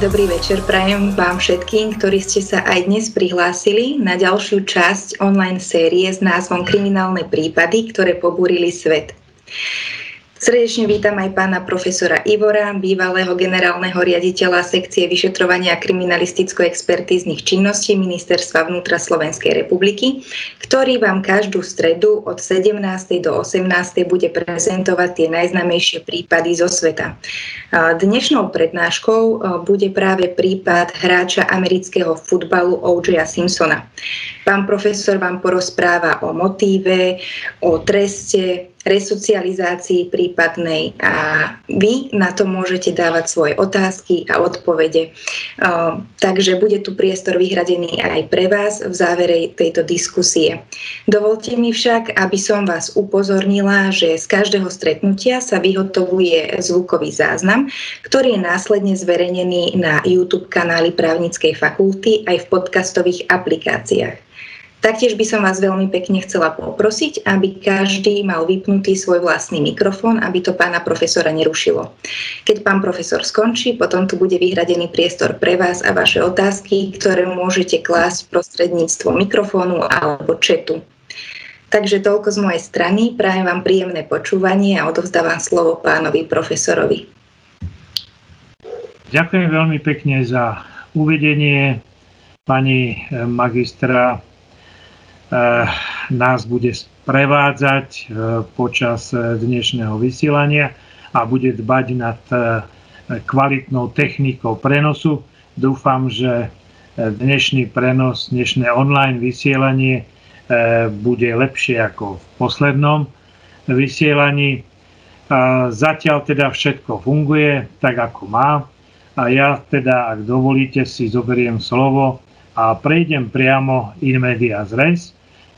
dobrý večer prajem vám všetkým, ktorí ste sa aj dnes prihlásili na ďalšiu časť online série s názvom Kriminálne prípady, ktoré pobúrili svet. Srdečne vítam aj pána profesora Ivora, bývalého generálneho riaditeľa sekcie vyšetrovania kriminalisticko-expertíznych činností Ministerstva vnútra Slovenskej republiky, ktorý vám každú stredu od 17. do 18. bude prezentovať tie najznamejšie prípady zo sveta. Dnešnou prednáškou bude práve prípad hráča amerického futbalu O.J. Simpsona. Pán profesor vám porozpráva o motíve, o treste, resocializácii prípadnej a vy na to môžete dávať svoje otázky a odpovede. Takže bude tu priestor vyhradený aj pre vás v závere tejto diskusie. Dovolte mi však, aby som vás upozornila, že z každého stretnutia sa vyhotovuje zvukový záznam, ktorý je následne zverejnený na YouTube kanáli právnickej fakulty aj v podcastových aplikáciách. Taktiež by som vás veľmi pekne chcela poprosiť, aby každý mal vypnutý svoj vlastný mikrofón, aby to pána profesora nerušilo. Keď pán profesor skončí, potom tu bude vyhradený priestor pre vás a vaše otázky, ktoré môžete klásť prostredníctvom mikrofónu alebo četu. Takže toľko z mojej strany. Prajem vám príjemné počúvanie a odovzdávam slovo pánovi profesorovi. Ďakujem veľmi pekne za uvedenie pani magistra nás bude sprevádzať eh, počas eh, dnešného vysielania a bude dbať nad kvalitnou technikou prenosu. Dúfam, že dnešný prenos, dnešné online vysielanie bude lepšie ako v poslednom vysielaní. Zatiaľ teda všetko funguje tak, ako má. A ja teda, ak dovolíte, si zoberiem slovo a prejdem priamo in medias res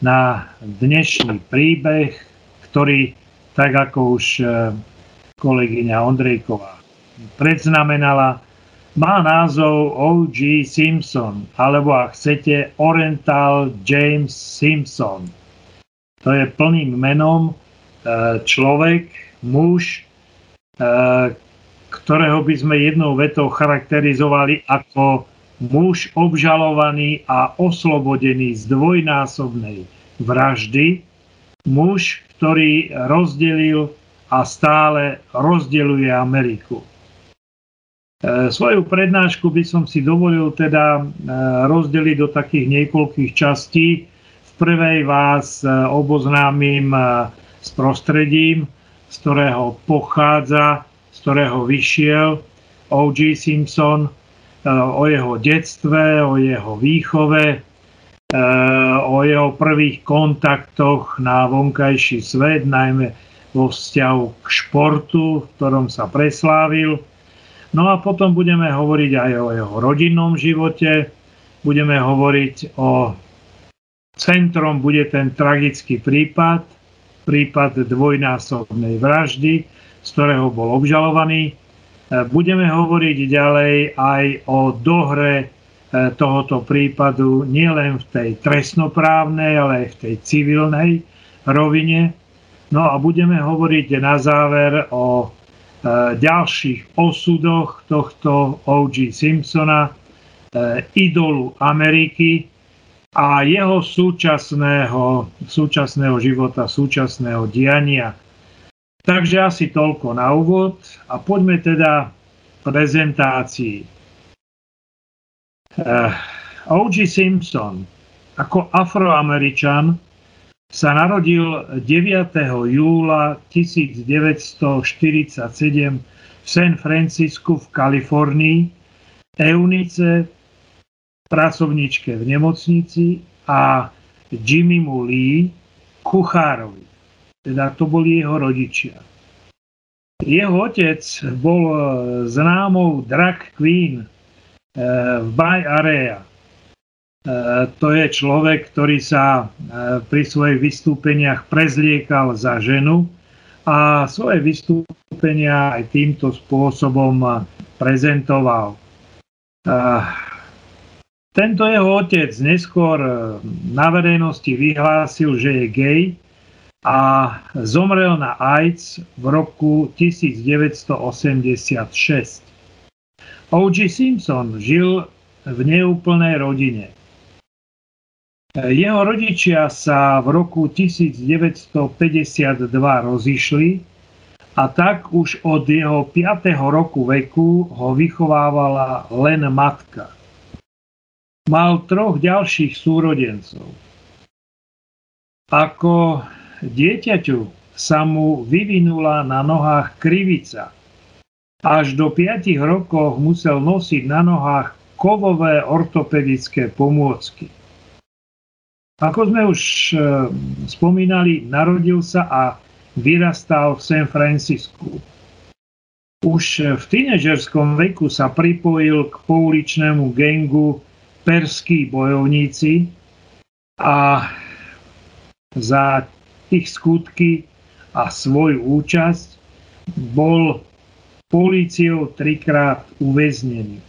na dnešný príbeh, ktorý, tak ako už e, kolegyňa Ondrejková predznamenala, má názov O.G. Simpson, alebo ak chcete Oriental James Simpson. To je plným menom e, človek, muž, e, ktorého by sme jednou vetou charakterizovali ako muž obžalovaný a oslobodený z dvojnásobnej vraždy, muž, ktorý rozdelil a stále rozdeluje Ameriku. E, svoju prednášku by som si dovolil teda e, rozdeliť do takých niekoľkých častí. V prvej vás e, oboznámim s prostredím, z ktorého pochádza, z ktorého vyšiel O.G. Simpson, o jeho detstve, o jeho výchove, eh, o jeho prvých kontaktoch na vonkajší svet, najmä vo vzťahu k športu, v ktorom sa preslávil. No a potom budeme hovoriť aj o jeho rodinnom živote, budeme hovoriť o centrom, bude ten tragický prípad, prípad dvojnásobnej vraždy, z ktorého bol obžalovaný Budeme hovoriť ďalej aj o dohre e, tohoto prípadu nielen v tej trestnoprávnej, ale aj v tej civilnej rovine. No a budeme hovoriť na záver o e, ďalších osudoch tohto O.G. Simpsona, e, idolu Ameriky a jeho súčasného, súčasného života, súčasného diania. Takže asi toľko na úvod a poďme teda prezentácii. Uh, eh, O.G. Simpson ako afroameričan sa narodil 9. júla 1947 v San Francisku v Kalifornii, Eunice, pracovničke v nemocnici a Jimmymu Lee, kuchárovi. Teda to boli jeho rodičia. Jeho otec bol e, známou drag queen e, v Bay Area. E, to je človek, ktorý sa pri svojich vystúpeniach prezliekal za ženu a svoje vystúpenia aj týmto spôsobom prezentoval. Tento jeho otec neskôr na verejnosti vyhlásil, že je gay a zomrel na AIDS v roku 1986. O.G. Simpson žil v neúplnej rodine. Jeho rodičia sa v roku 1952 rozišli a tak už od jeho 5. roku veku ho vychovávala len matka. Mal troch ďalších súrodencov. Ako dieťaťu sa mu vyvinula na nohách krivica. Až do 5 rokov musel nosiť na nohách kovové ortopedické pomôcky. Ako sme už e, spomínali, narodil sa a vyrastal v San Francisku. Už v tínežerskom veku sa pripojil k pouličnému gengu perskí bojovníci a za ich skutky a svoju účasť bol políciou trikrát uväznený.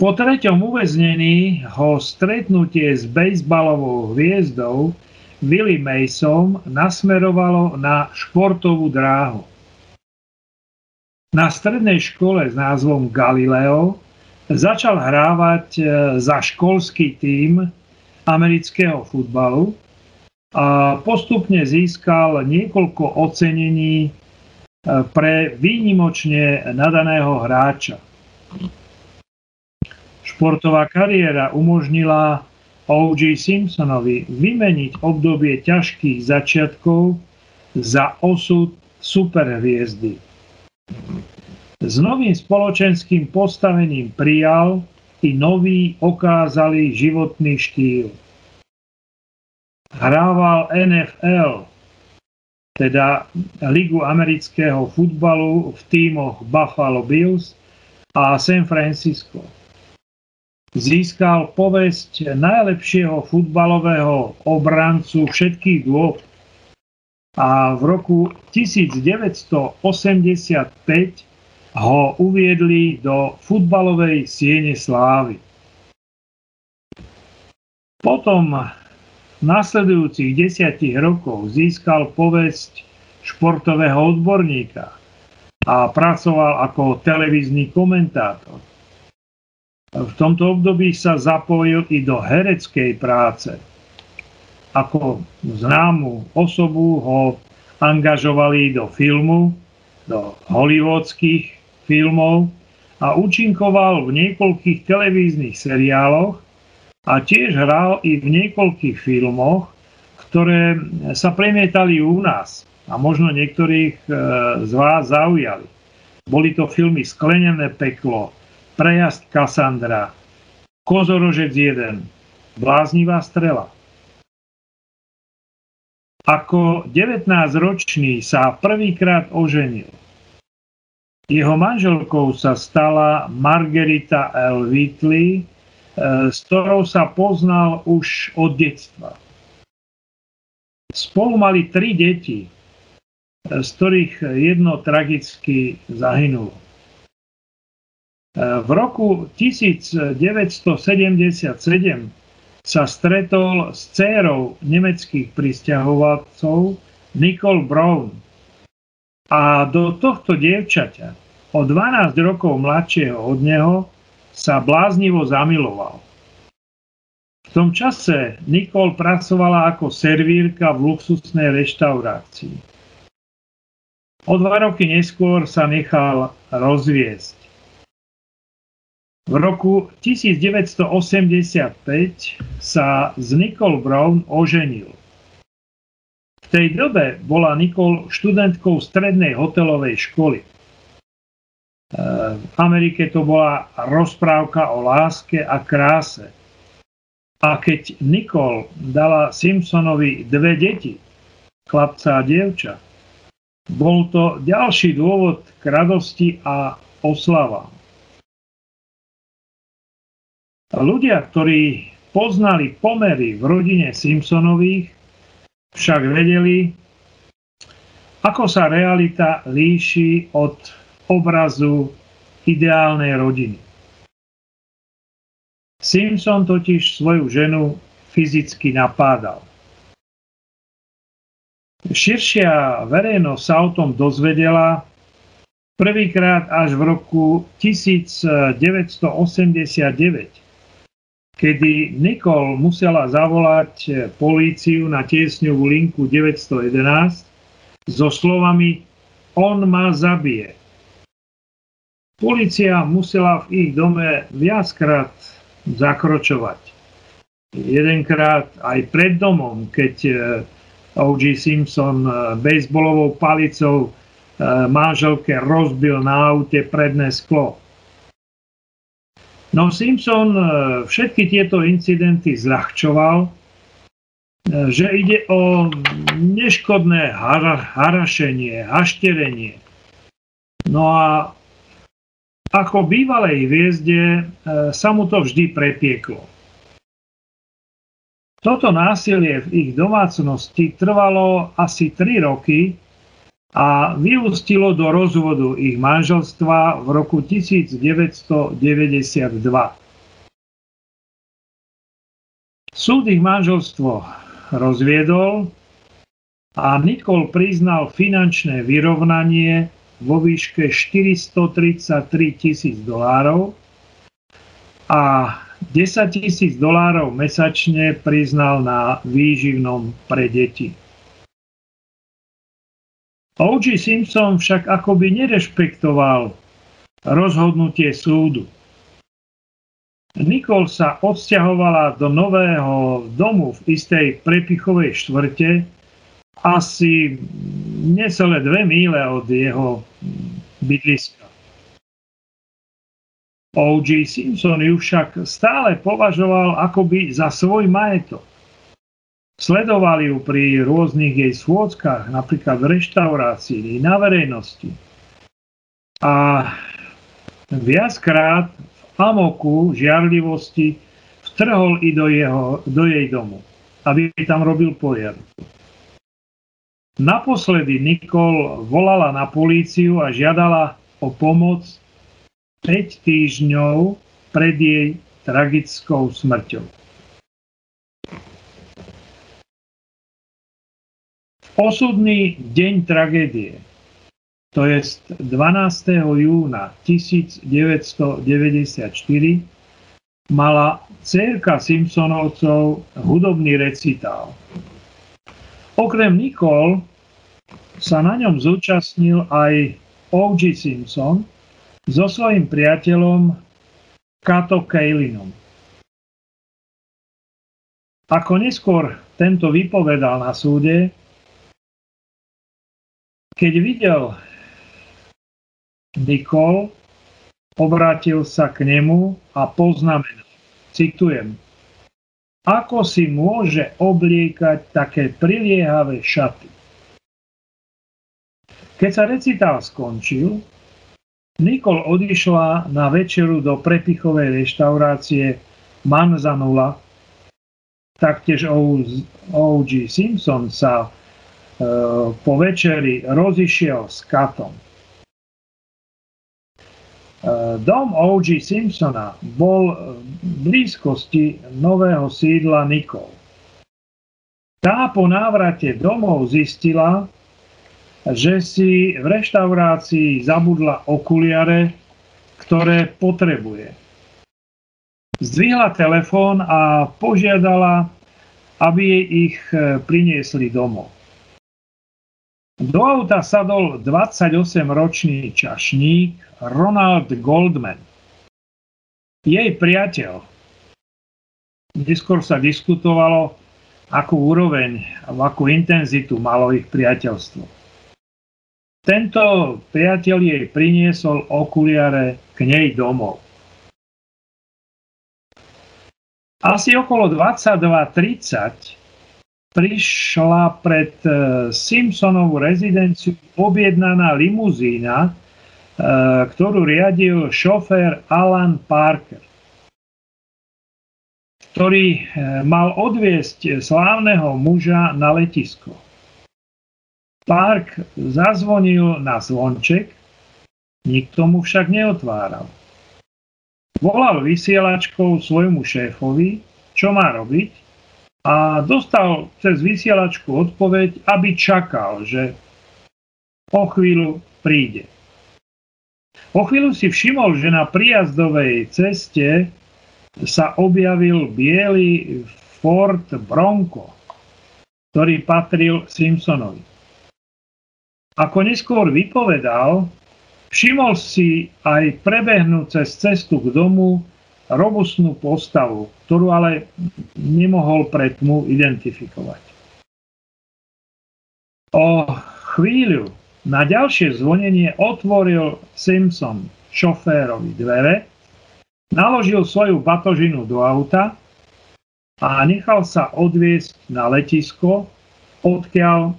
Po treťom uväznení ho stretnutie s bejsbalovou hviezdou Willie Mason nasmerovalo na športovú dráhu. Na strednej škole s názvom Galileo začal hrávať e, za školský tím amerického futbalu a postupne získal niekoľko ocenení e, pre výnimočne nadaného hráča. Športová kariéra umožnila O.J. Simpsonovi vymeniť obdobie ťažkých začiatkov za osud superhviezdy. S novým spoločenským postavením prijal i nový okázalý životný štýl. Hrával NFL, teda Ligu amerického futbalu v tímoch Buffalo Bills a San Francisco získal povesť najlepšieho futbalového obrancu všetkých dôb a v roku 1985 ho uviedli do futbalovej siene slávy. Potom nasledujúcich desiatich rokoch získal povesť športového odborníka a pracoval ako televízny komentátor. V tomto období sa zapojil i do hereckej práce. Ako známu osobu ho angažovali do filmu, do hollywoodských filmov a účinkoval v niekoľkých televíznych seriáloch a tiež hral i v niekoľkých filmoch, ktoré sa premietali u nás a možno niektorých e, z vás zaujali. Boli to filmy Sklenené peklo, Prejazd Kassandra, Kozorožec 1, Bláznivá strela. Ako 19-ročný sa prvýkrát oženil. Jeho manželkou sa stala Margarita L. Whitley, e, s ktorou sa poznal už od detstva. Spolu mali tri deti, e, z ktorých jedno tragicky zahynulo. V roku 1977 sa stretol s dcérou nemeckých pristahovalcov Nicole Brown. A do tohto dievčaťa, o 12 rokov mladšieho od neho, sa bláznivo zamiloval. V tom čase Nicole pracovala ako servírka v luxusnej reštaurácii. O dva roky neskôr sa nechal rozviesť. V roku 1985 sa s Nicole Brown oženil. V tej dobe bola Nicole študentkou strednej hotelovej školy. V Amerike to bola rozprávka o láske a kráse. A keď Nicole dala Simpsonovi dve deti, chlapca a dievča, bol to ďalší dôvod k radosti a oslavám. Ľudia, ktorí poznali pomery v rodine Simpsonových, však vedeli, ako sa realita líši od obrazu ideálnej rodiny. Simpson totiž svoju ženu fyzicky napádal. Širšia verejnosť sa o tom dozvedela Prvýkrát až v roku 1989, kedy Nikol musela zavolať políciu na tiesňovú linku 911 so slovami on ma zabije. Polícia musela v ich dome viackrát zakročovať. Jedenkrát aj pred domom, keď eh, O.G. Simpson eh, baseballovou palicou eh, manželke rozbil na aute predné sklo. No Simpson všetky tieto incidenty zľahčoval, že ide o neškodné harašenie, hašterenie. No a ako bývalej hviezde e, sa mu to vždy prepieklo. Toto násilie v ich domácnosti trvalo asi 3 roky a vyústilo do rozvodu ich manželstva v roku 1992. Súd ich manželstvo rozviedol a Nikol priznal finančné vyrovnanie vo výške 433 tisíc dolárov a 10 tisíc dolárov mesačne priznal na výživnom pre deti. O.G. Simpson však akoby nerešpektoval rozhodnutie súdu. Nikol sa odsťahovala do nového domu v istej prepichovej štvrte, asi necelé dve míle od jeho bydliska. O.G. Simpson ju však stále považoval akoby za svoj majetok. Sledoval ju pri rôznych jej schôdzkach, napríklad v reštaurácii, na verejnosti. A viackrát v amoku žiarlivosti vtrhol i do, jeho, do jej domu, aby tam robil poriadok. Naposledy Nikol volala na políciu a žiadala o pomoc 5 týždňov pred jej tragickou smrťou. Osudný deň tragédie, to je 12. júna 1994, mala cerka Simpsonovcov hudobný recitál. Okrem Nicole sa na ňom zúčastnil aj O.G. Simpson so svojím priateľom Kato Kalinom. Ako neskôr tento vypovedal na súde, keď videl Nicole, obrátil sa k nemu a poznamenal, citujem, ako si môže obliekať také priliehavé šaty. Keď sa recitál skončil, Nikol odišla na večeru do prepichovej reštaurácie Manzanula. Taktiež O.G. Simpson sa e, po večeri rozišiel s Katom. E, dom O.G. Simpsona bol v blízkosti nového sídla Nikol. Tá po návrate domov zistila, že si v reštaurácii zabudla okuliare, ktoré potrebuje. Zdvihla telefón a požiadala, aby jej ich e, priniesli domov. Do auta sadol 28-ročný čašník Ronald Goldman. Jej priateľ. Neskôr sa diskutovalo, akú úroveň, v akú intenzitu malo ich priateľstvo. Tento priateľ jej priniesol okuliare k nej domov. Asi okolo 22.30 prišla pred e, Simpsonovú rezidenciu objednaná limuzína, e, ktorú riadil šofér Alan Parker, ktorý e, mal odviesť slávneho muža na letisko. Park zazvonil na zvonček, nikto mu však neotváral. Volal vysielačkou svojmu šéfovi, čo má robiť a dostal cez vysielačku odpoveď, aby čakal, že o chvíľu príde. O chvíľu si všimol, že na prijazdovej ceste sa objavil biely Ford Bronco, ktorý patril Simpsonovi. Ako neskôr vypovedal, všimol si aj prebehnúť cez cestu k domu robustnú postavu, ktorú ale nemohol pre tmu identifikovať. O chvíľu na ďalšie zvonenie otvoril Simpson šoférovi dvere, naložil svoju batožinu do auta a nechal sa odviesť na letisko, odkiaľ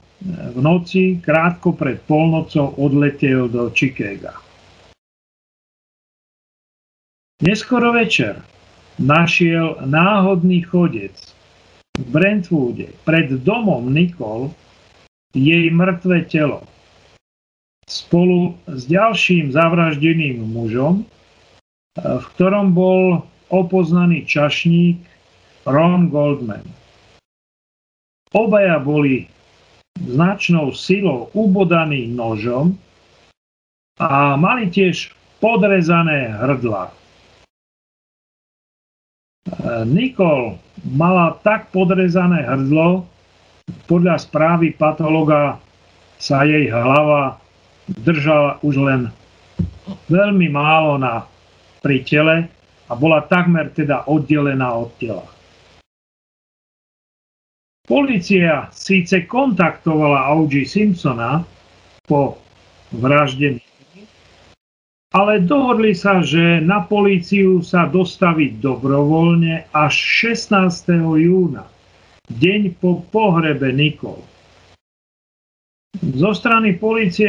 v noci krátko pred polnocou odletel do Chicaga. Neskoro večer našiel náhodný chodec v Brentwoode pred domom Nicole jej mŕtve telo spolu s ďalším zavraždeným mužom, v ktorom bol opoznaný čašník Ron Goldman. Obaja boli značnou silou ubodaný nožom a mali tiež podrezané hrdla. Nikol mala tak podrezané hrdlo, podľa správy patologa sa jej hlava držala už len veľmi málo na, pri tele a bola takmer teda oddelená od tela. Polícia síce kontaktovala O.G. Simpsona po vraždení, ale dohodli sa, že na políciu sa dostaviť dobrovoľne až 16. júna, deň po pohrebe Nikol. Zo strany policie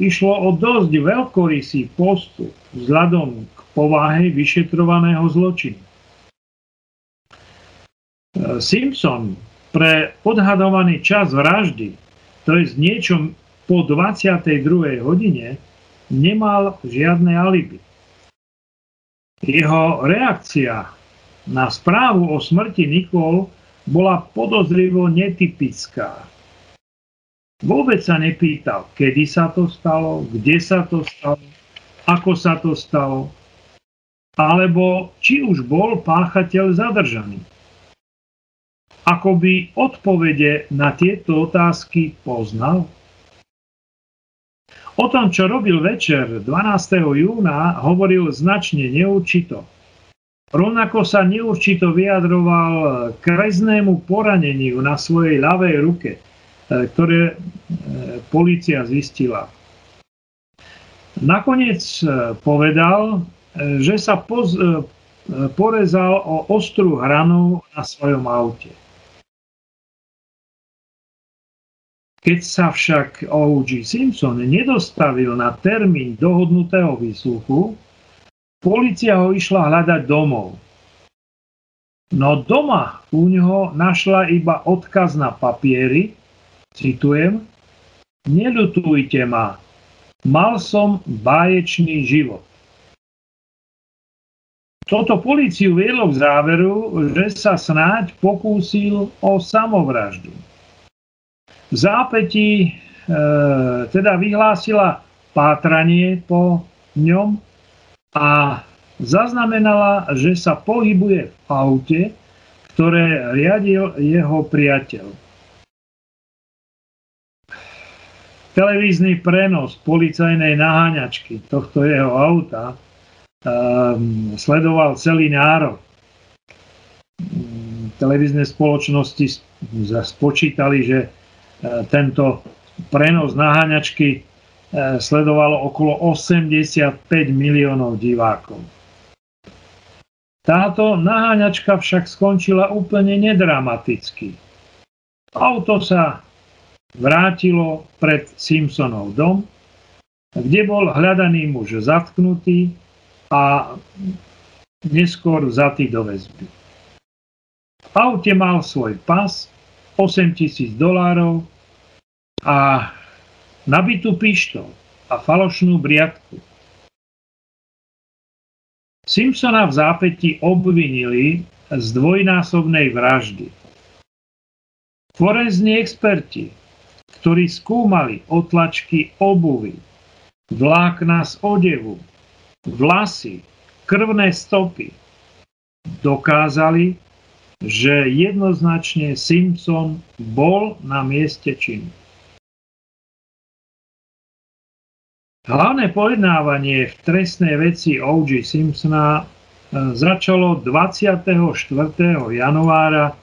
išlo o dosť veľkorysý postup vzhľadom k povahe vyšetrovaného zločinu. Simpson pre odhadovaný čas vraždy, to je niečo po 22. hodine, nemal žiadne alibi. Jeho reakcia na správu o smrti Nikol bola podozrivo netypická. Vôbec sa nepýtal, kedy sa to stalo, kde sa to stalo, ako sa to stalo, alebo či už bol páchateľ zadržaný ako by odpovede na tieto otázky poznal? O tom, čo robil večer 12. júna, hovoril značne neurčito. Rovnako sa neurčito vyjadroval k reznému poraneniu na svojej ľavej ruke, e, ktoré e, policia zistila. Nakoniec e, povedal, že sa poz, porezal o ostrú hranu na svojom aute. Keď sa však O.G. Simpson nedostavil na termín dohodnutého výsluchu, policia ho išla hľadať domov. No doma u neho našla iba odkaz na papiery, citujem, Nelutujte ma, mal som báječný život. Toto policiu viedlo k záveru, že sa snáď pokúsil o samovraždu. V zápäti e, teda vyhlásila pátranie po ňom a zaznamenala, že sa pohybuje v aute, ktoré riadil jeho priateľ. Televízny prenos policajnej naháňačky tohto jeho auta um, sledoval celý národ. Televízne spoločnosti spočítali, že tento prenos naháňačky e, sledovalo okolo 85 miliónov divákov. Táto naháňačka však skončila úplne nedramaticky. Auto sa vrátilo pred Simpsonov dom, kde bol hľadaný muž zatknutý a neskôr vzatý do väzby. V aute mal svoj pas 8 tisíc dolárov a nabitú pištol a falošnú briadku. Simpsona v zápäti obvinili z dvojnásobnej vraždy. Forenzní experti, ktorí skúmali otlačky obuvy, vlákna z odevu, vlasy, krvné stopy dokázali, že jednoznačne Simpson bol na mieste činu. Hlavné pojednávanie v trestnej veci O.G. Simpsona e, začalo 24. januára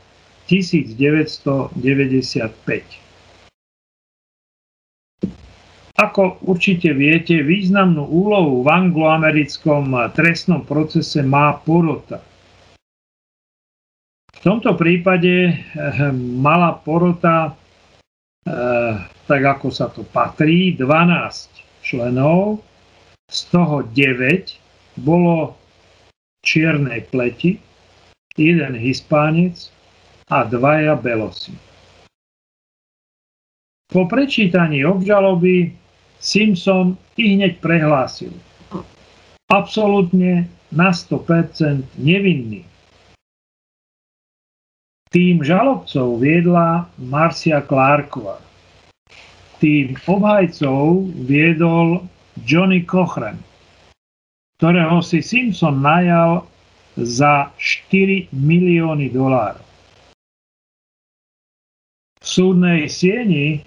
1995. Ako určite viete, významnú úlohu v angloamerickom trestnom procese má porota. Tomto prípade eh, mala porota, eh, tak ako sa to patrí, 12 členov, z toho 9 bolo čiernej pleti, jeden hispánec a dvaja belosi. Po prečítaní obžaloby Simpson i hneď prehlásil. Absolutne na 100% nevinný. Tým žalobcov viedla Marcia Clarková. Tým obhajcov viedol Johnny Cochran, ktorého si Simpson najal za 4 milióny dolárov. V súdnej sieni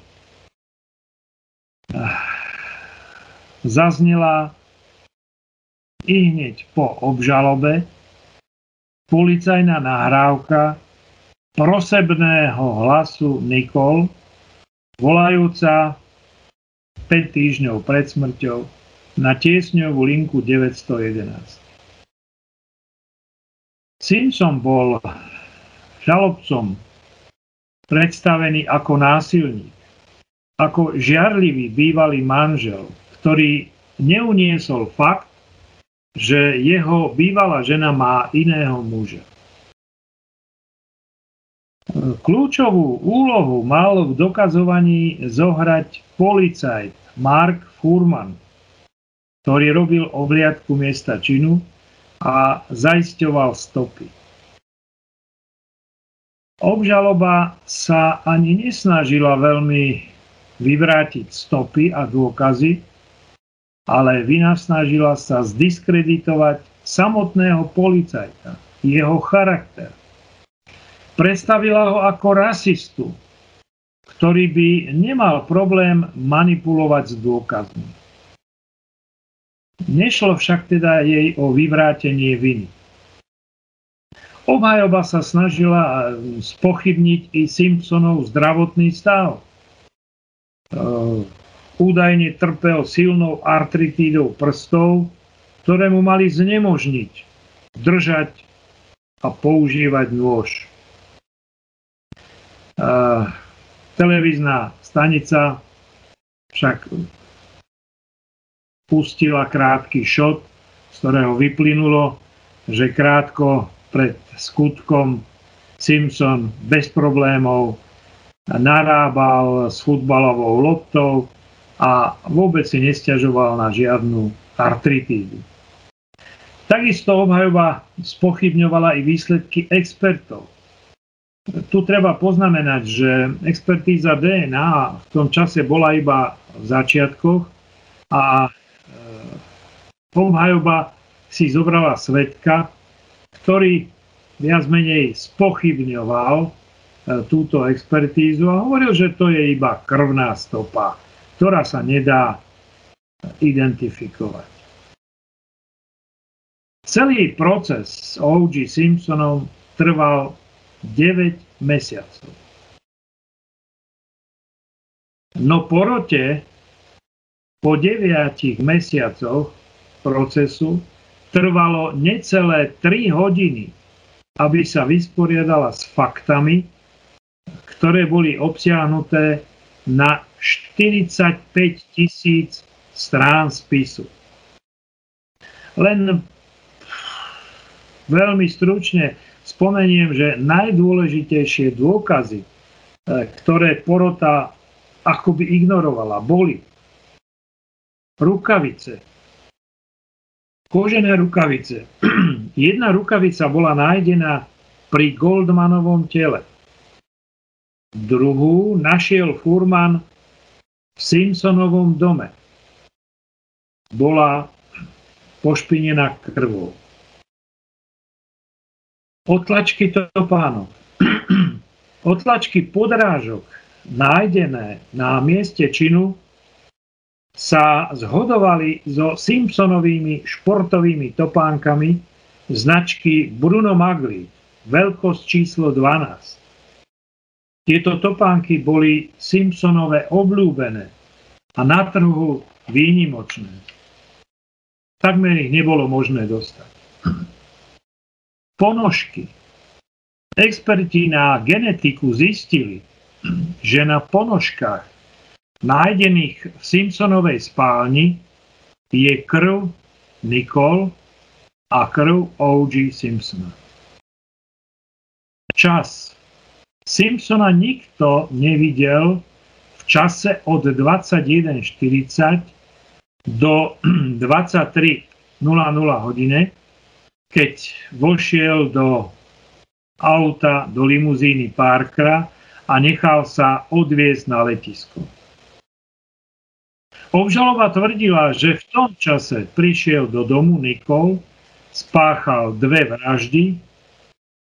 zaznela i hneď po obžalobe policajná nahrávka prosebného hlasu Nikol, volajúca 5 týždňov pred smrťou na tiesňovú linku 911. Simpson bol žalobcom predstavený ako násilník, ako žiarlivý bývalý manžel, ktorý neuniesol fakt, že jeho bývalá žena má iného muža. Kľúčovú úlohu mal v dokazovaní zohrať policajt Mark Furman, ktorý robil obliadku miesta činu a zaisťoval stopy. Obžaloba sa ani nesnažila veľmi vyvrátiť stopy a dôkazy, ale vynasnažila sa zdiskreditovať samotného policajta, jeho charakter. Predstavila ho ako rasistu, ktorý by nemal problém manipulovať s dôkazmi. Nešlo však teda jej o vyvrátenie viny. Obhajoba sa snažila spochybniť i Simpsonov zdravotný stav. Ehm, údajne trpel silnou artritídou prstov, ktoré mu mali znemožniť držať a používať nôž. Uh, televízna stanica však pustila krátky šot, z ktorého vyplynulo, že krátko pred skutkom Simpson bez problémov narábal s futbalovou loptou a vôbec si nestiažoval na žiadnu artritídu. Takisto obhajoba spochybňovala i výsledky expertov. Tu treba poznamenať, že expertíza DNA v tom čase bola iba v začiatkoch a e, obhajoba si zobrala svetka, ktorý viac menej spochybňoval e, túto expertízu a hovoril, že to je iba krvná stopa ktorá sa nedá identifikovať. Celý proces s O.G. Simpsonom trval 9 mesiacov. No porote po 9 mesiacoch procesu trvalo necelé 3 hodiny, aby sa vysporiadala s faktami, ktoré boli obsiahnuté na 45 tisíc strán spisu. Len veľmi stručne spomeniem, že najdôležitejšie dôkazy, e, ktoré porota akoby ignorovala, boli rukavice, kožené rukavice. Jedna rukavica bola nájdená pri Goldmanovom tele. Druhú našiel Furman v Simpsonovom dome. bola pošpinená krvou. Otlačky topánok. Otlačky podrážok nájdené na mieste činu sa zhodovali so Simpsonovými športovými topánkami značky Bruno Magli, veľkosť číslo 12. Tieto topánky boli Simpsonové obľúbené a na trhu výnimočné. Takmer ich nebolo možné dostať. Ponožky. Experti na genetiku zistili, že na ponožkách nájdených v Simpsonovej spálni je krv Nicole a krv O.G. Simpsona. Čas. Simpsona nikto nevidel v čase od 21.40 do 23.00 hodine, keď vošiel do auta, do limuzíny Parkera a nechal sa odviezť na letisko. Obžaloba tvrdila, že v tom čase prišiel do domu Nikol, spáchal dve vraždy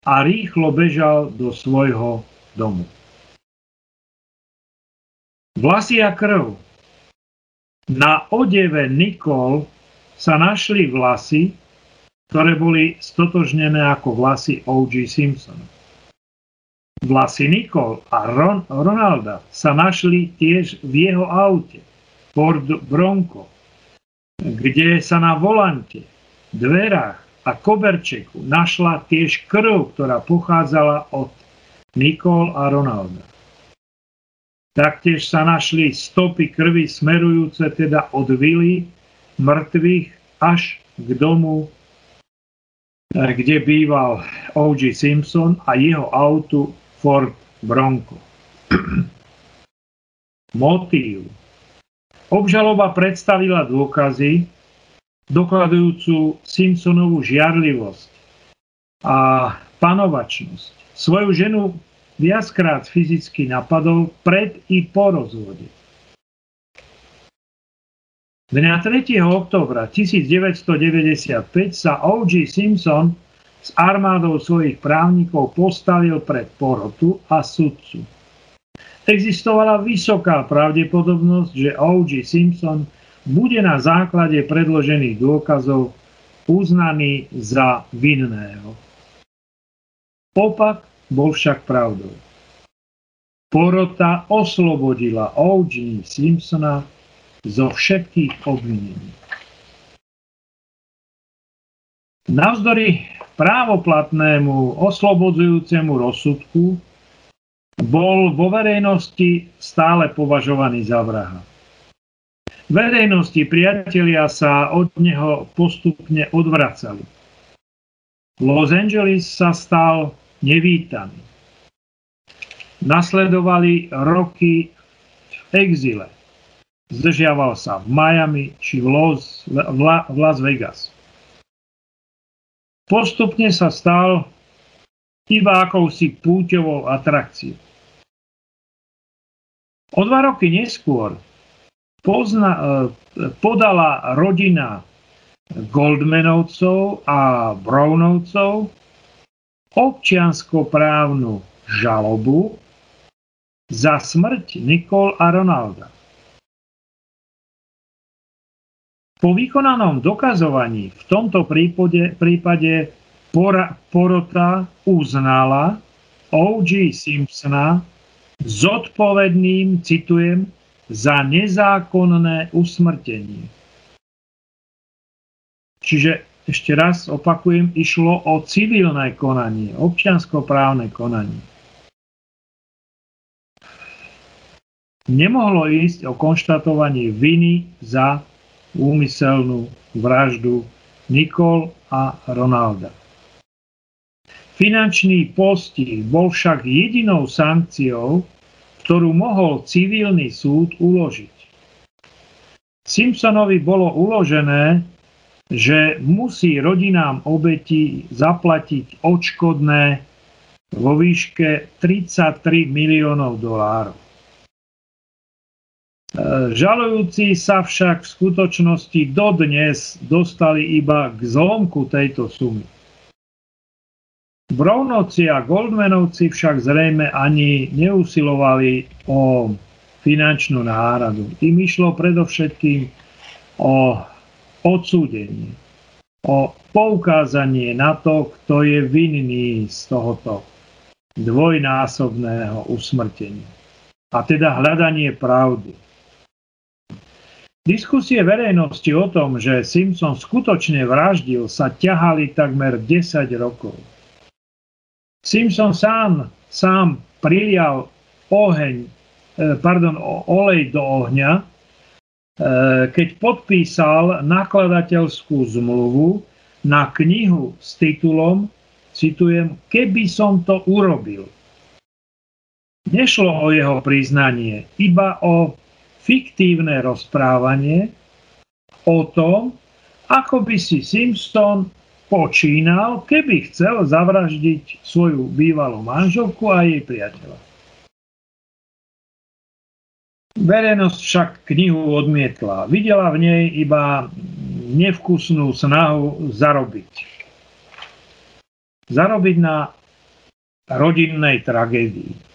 a rýchlo bežal do svojho domu. Vlasy a krv. Na odeve Nikol sa našli vlasy, ktoré boli stotožnené ako vlasy O.G. Simpson. Vlasy Nikol a Ron, Ronalda sa našli tiež v jeho aute Ford Bronco, kde sa na volante, dverách a koberčeku našla tiež krv, ktorá pochádzala od Nikol a Ronalda. Taktiež sa našli stopy krvi smerujúce teda od vily mŕtvych až k domu, kde býval O.G. Simpson a jeho autu Ford Bronco. Motív. Obžaloba predstavila dôkazy, dokladujúcu Simpsonovú žiarlivosť a panovačnosť. Svoju ženu viackrát fyzicky napadol pred i po rozvode. Dňa 3. oktobra 1995 sa O.G. Simpson s armádou svojich právnikov postavil pred porotu a sudcu. Existovala vysoká pravdepodobnosť, že O.G. Simpson bude na základe predložených dôkazov uznaný za vinného. Opak bol však pravdou. Porota oslobodila O.G. Simpsona zo všetkých obvinení. Navzdory právoplatnému oslobodzujúcemu rozsudku bol vo verejnosti stále považovaný za vraha. Verejnosti priatelia sa od neho postupne odvracali. Los Angeles sa stal nevítaný. Nasledovali roky v exile. Zdržiaval sa v Miami či v, Los, v, La, v Las Vegas. Postupne sa stal iba akousi púťovou atrakciou. O dva roky neskôr pozna, e, podala rodina Goldmanovcov a Brownovcov občianskoprávnu žalobu za smrť Nikol a Ronalda. Po vykonanom dokazovaní v tomto prípade, prípade porota uznala O.G. Simpsona zodpovedným, citujem, za nezákonné usmrtenie. Čiže ešte raz opakujem, išlo o civilné konanie, občianskoprávne konanie. Nemohlo ísť o konštatovanie viny za úmyselnú vraždu Nikol a Ronalda. Finančný postih bol však jedinou sankciou, ktorú mohol civilný súd uložiť. Simpsonovi bolo uložené že musí rodinám obetí zaplatiť odškodné vo výške 33 miliónov dolárov. Žalujúci sa však v skutočnosti dodnes dostali iba k zlomku tejto sumy. Brownovci a Goldmanovci však zrejme ani neusilovali o finančnú náhradu. Im išlo predovšetkým o odsúdenie, o poukázanie na to, kto je vinný z tohoto dvojnásobného usmrtenia. A teda hľadanie pravdy. Diskusie verejnosti o tom, že Simpson skutočne vraždil, sa ťahali takmer 10 rokov. Simpson sám, sám prilial oheň, e, pardon, olej do ohňa, e, keď podpísal nakladateľskú zmluvu na knihu s titulom, citujem, keby som to urobil. Nešlo o jeho priznanie, iba o fiktívne rozprávanie o tom, ako by si Simpson počínal, keby chcel zavraždiť svoju bývalú manželku a jej priateľa. Verejnosť však knihu odmietla. Videla v nej iba nevkusnú snahu zarobiť. Zarobiť na rodinnej tragédii.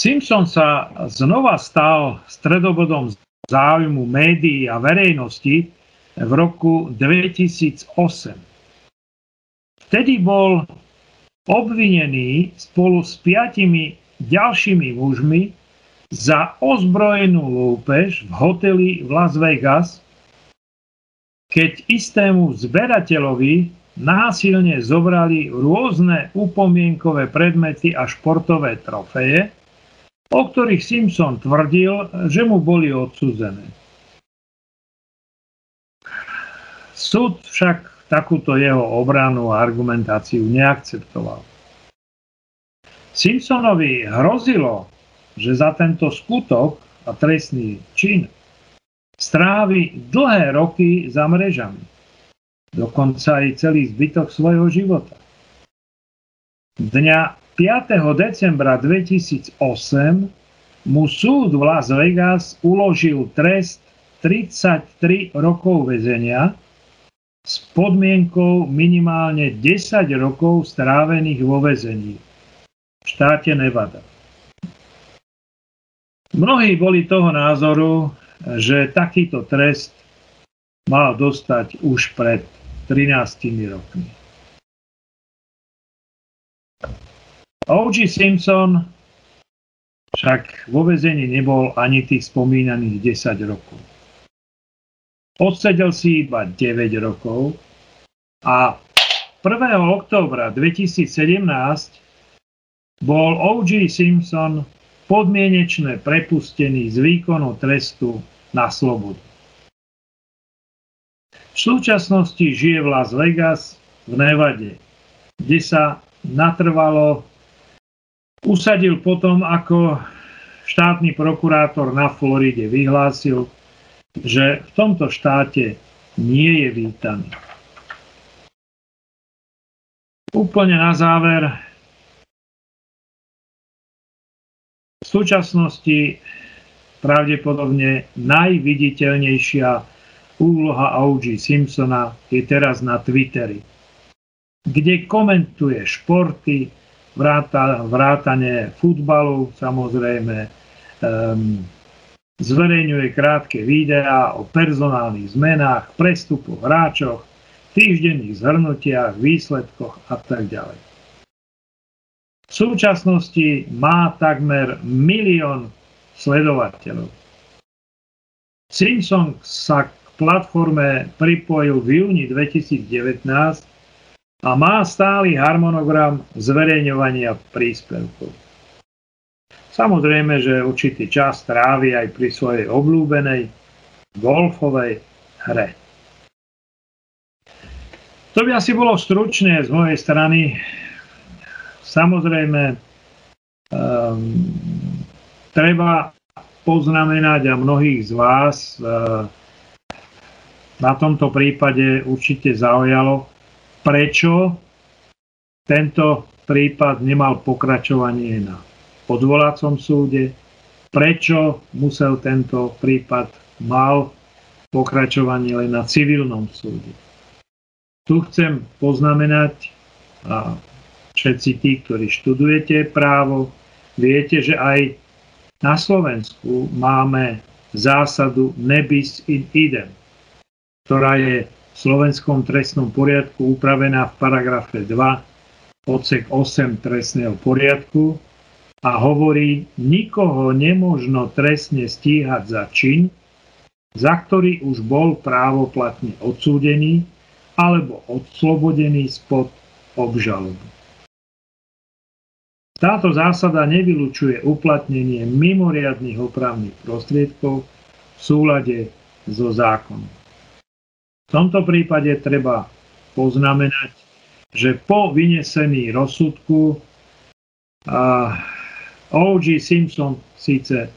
Simpson sa znova stal stredobodom záujmu médií a verejnosti v roku 2008. Vtedy bol obvinený spolu s piatimi ďalšími mužmi za ozbrojenú lúpež v hoteli v Las Vegas, keď istému zberateľovi násilne zobrali rôzne upomienkové predmety a športové trofeje, o ktorých Simpson tvrdil, že mu boli odsudzené. Súd však takúto jeho obranu a argumentáciu neakceptoval. Simpsonovi hrozilo, že za tento skutok a trestný čin strávi dlhé roky za mrežami, dokonca aj celý zbytok svojho života. Dňa 5. decembra 2008 mu súd v Las Vegas uložil trest 33 rokov väzenia s podmienkou minimálne 10 rokov strávených vo väzení v štáte Nevada. Mnohí boli toho názoru, že takýto trest mal dostať už pred 13 rokmi. O.G. Simpson však vo vezení nebol ani tých spomínaných 10 rokov. Odsedel si iba 9 rokov a 1. októbra 2017 bol O.G. Simpson podmienečne prepustený z výkonu trestu na slobodu. V súčasnosti žije v Las Vegas v Nevade, kde sa natrvalo usadil potom, ako štátny prokurátor na Floride vyhlásil, že v tomto štáte nie je vítaný. Úplne na záver. V súčasnosti pravdepodobne najviditeľnejšia úloha O.G. Simpsona je teraz na Twitteri, kde komentuje športy, vráta, vrátane futbalu samozrejme, um, zverejňuje krátke videá o personálnych zmenách, prestupoch, hráčoch, týždenných zhrnutiach, výsledkoch a tak ďalej. V súčasnosti má takmer milión sledovateľov. Simpson sa k platforme pripojil v júni 2019 a má stály harmonogram zverejňovania príspevkov. Samozrejme, že určitý čas trávi aj pri svojej obľúbenej golfovej hre. To by asi bolo stručne z mojej strany. Samozrejme, um, treba poznamenať a mnohých z vás uh, na tomto prípade určite zaujalo, prečo tento prípad nemal pokračovanie na odvolacom súde prečo musel tento prípad mal pokračovanie len na civilnom súde. Tu chcem poznamenať, a všetci tí, ktorí študujete právo, viete, že aj na Slovensku máme zásadu nebis in idem, ktorá je v slovenskom trestnom poriadku upravená v paragrafe 2 odsek 8 trestného poriadku a hovorí, nikoho nemožno trestne stíhať za čin, za ktorý už bol právoplatne odsúdený alebo odslobodený spod obžaloby. Táto zásada nevylučuje uplatnenie mimoriadných opravných prostriedkov v súlade so zákonom. V tomto prípade treba poznamenať, že po vynesení rozsudku O.G. Simpson síce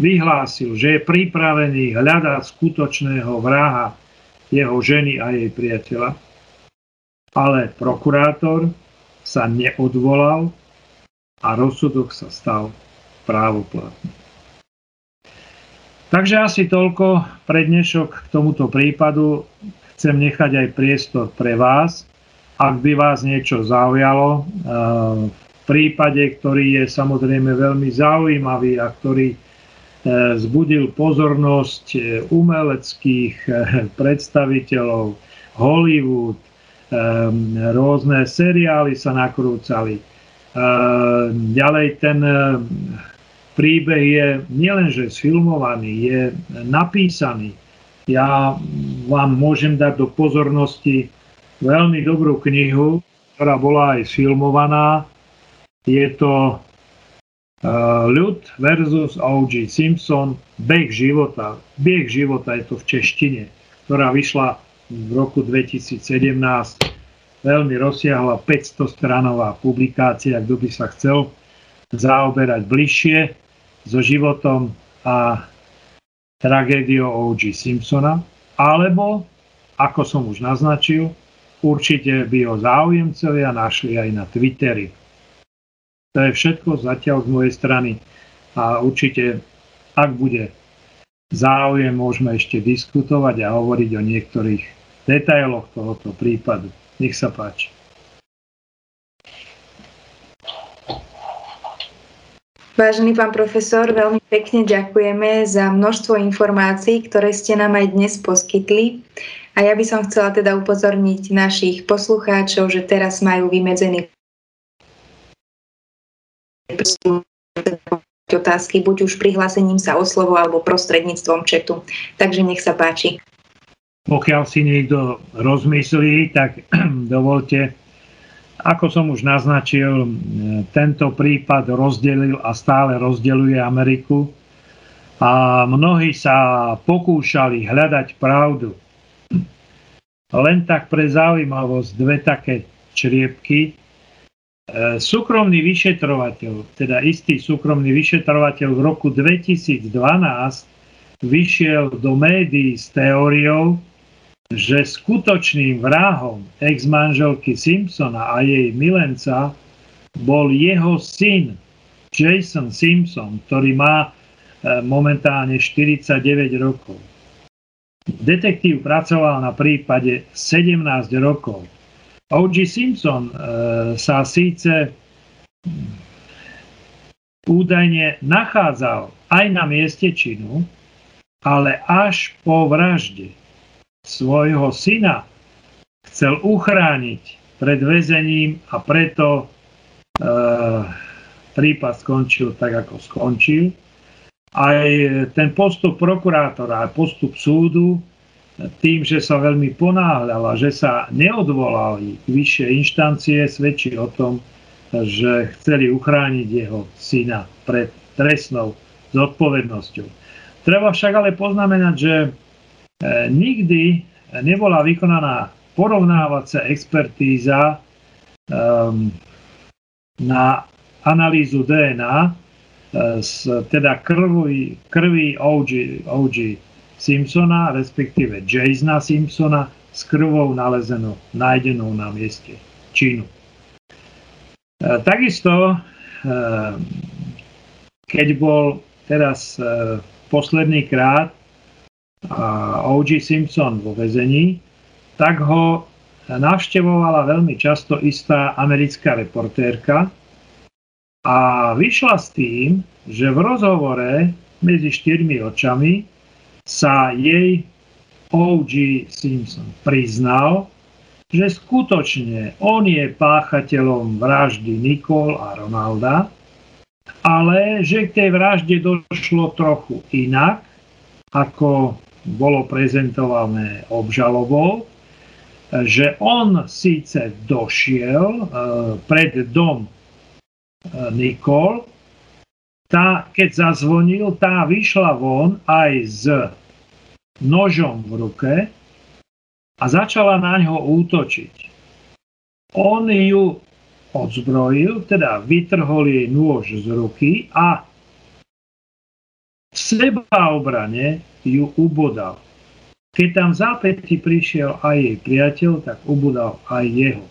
vyhlásil, že je pripravený hľadať skutočného vraha jeho ženy a jej priateľa, ale prokurátor sa neodvolal a rozsudok sa stal právoplatný. Takže asi toľko pre dnešok k tomuto prípadu. Chcem nechať aj priestor pre vás. Ak by vás niečo zaujalo, v eh, prípade, ktorý je samozrejme veľmi zaujímavý a ktorý e, zbudil pozornosť e, umeleckých predstaviteľov, Hollywood, rôzne seriály sa nakrúcali. Ďalej ten príbeh je nielenže sfilmovaný, je napísaný. Ja vám môžem dať do pozornosti veľmi dobrú knihu, ktorá bola aj sfilmovaná je to uh, ľud versus O.G. Simpson, beh života. Beh života je to v češtine, ktorá vyšla v roku 2017. Veľmi rozsiahla 500 stranová publikácia, kto by sa chcel zaoberať bližšie so životom a tragédiou O.G. Simpsona, alebo, ako som už naznačil, určite by ho záujemcovia našli aj na Twitteri. To je všetko zatiaľ z mojej strany a určite, ak bude záujem, môžeme ešte diskutovať a hovoriť o niektorých detailoch tohoto prípadu. Nech sa páči. Vážený pán profesor, veľmi pekne ďakujeme za množstvo informácií, ktoré ste nám aj dnes poskytli. A ja by som chcela teda upozorniť našich poslucháčov, že teraz majú vymedzený otázky, buď už prihlásením sa o slovo alebo prostredníctvom četu. Takže nech sa páči. Pokiaľ si niekto rozmyslí, tak dovolte, ako som už naznačil, tento prípad rozdelil a stále rozdeluje Ameriku a mnohí sa pokúšali hľadať pravdu. Len tak pre zaujímavosť dve také čriepky, E, súkromný vyšetrovateľ, teda istý súkromný vyšetrovateľ v roku 2012 vyšiel do médií s teóriou, že skutočným vrahom ex-manželky Simpsona a jej milenca bol jeho syn Jason Simpson, ktorý má e, momentálne 49 rokov. Detektív pracoval na prípade 17 rokov O.G. Simpson e, sa síce údajne nachádzal aj na mieste činu, ale až po vražde svojho syna chcel uchrániť pred väzením a preto e, prípad skončil tak, ako skončil. Aj ten postup prokurátora a postup súdu tým, že sa veľmi ponáhľala, že sa neodvolali vyššie inštancie, svedčí o tom, že chceli uchrániť jeho syna pred trestnou zodpovednosťou. Treba však ale poznamenať, že nikdy nebola vykonaná porovnávacia expertíza um, na analýzu DNA, e, z, teda krvi, krvi OG, OG Simpsona, respektíve Jasona Simpsona s krvou nalezenou, nájdenou na mieste činu. E, takisto, e, keď bol teraz posledný krát O.G. Simpson vo vezení, tak ho navštevovala veľmi často istá americká reportérka a vyšla s tým, že v rozhovore medzi štyrmi očami sa jej O.G. Simpson priznal, že skutočne on je páchateľom vraždy Nicole a Ronalda, ale že k tej vražde došlo trochu inak, ako bolo prezentované obžalobou, že on síce došiel e, pred dom e, Nikol, tá, keď zazvonil, tá vyšla von aj s nožom v ruke a začala na ňo útočiť. On ju odzbrojil, teda vytrhol jej nôž z ruky a v sebaobrane ju ubodal. Keď tam zápäti prišiel aj jej priateľ, tak ubudal aj jeho.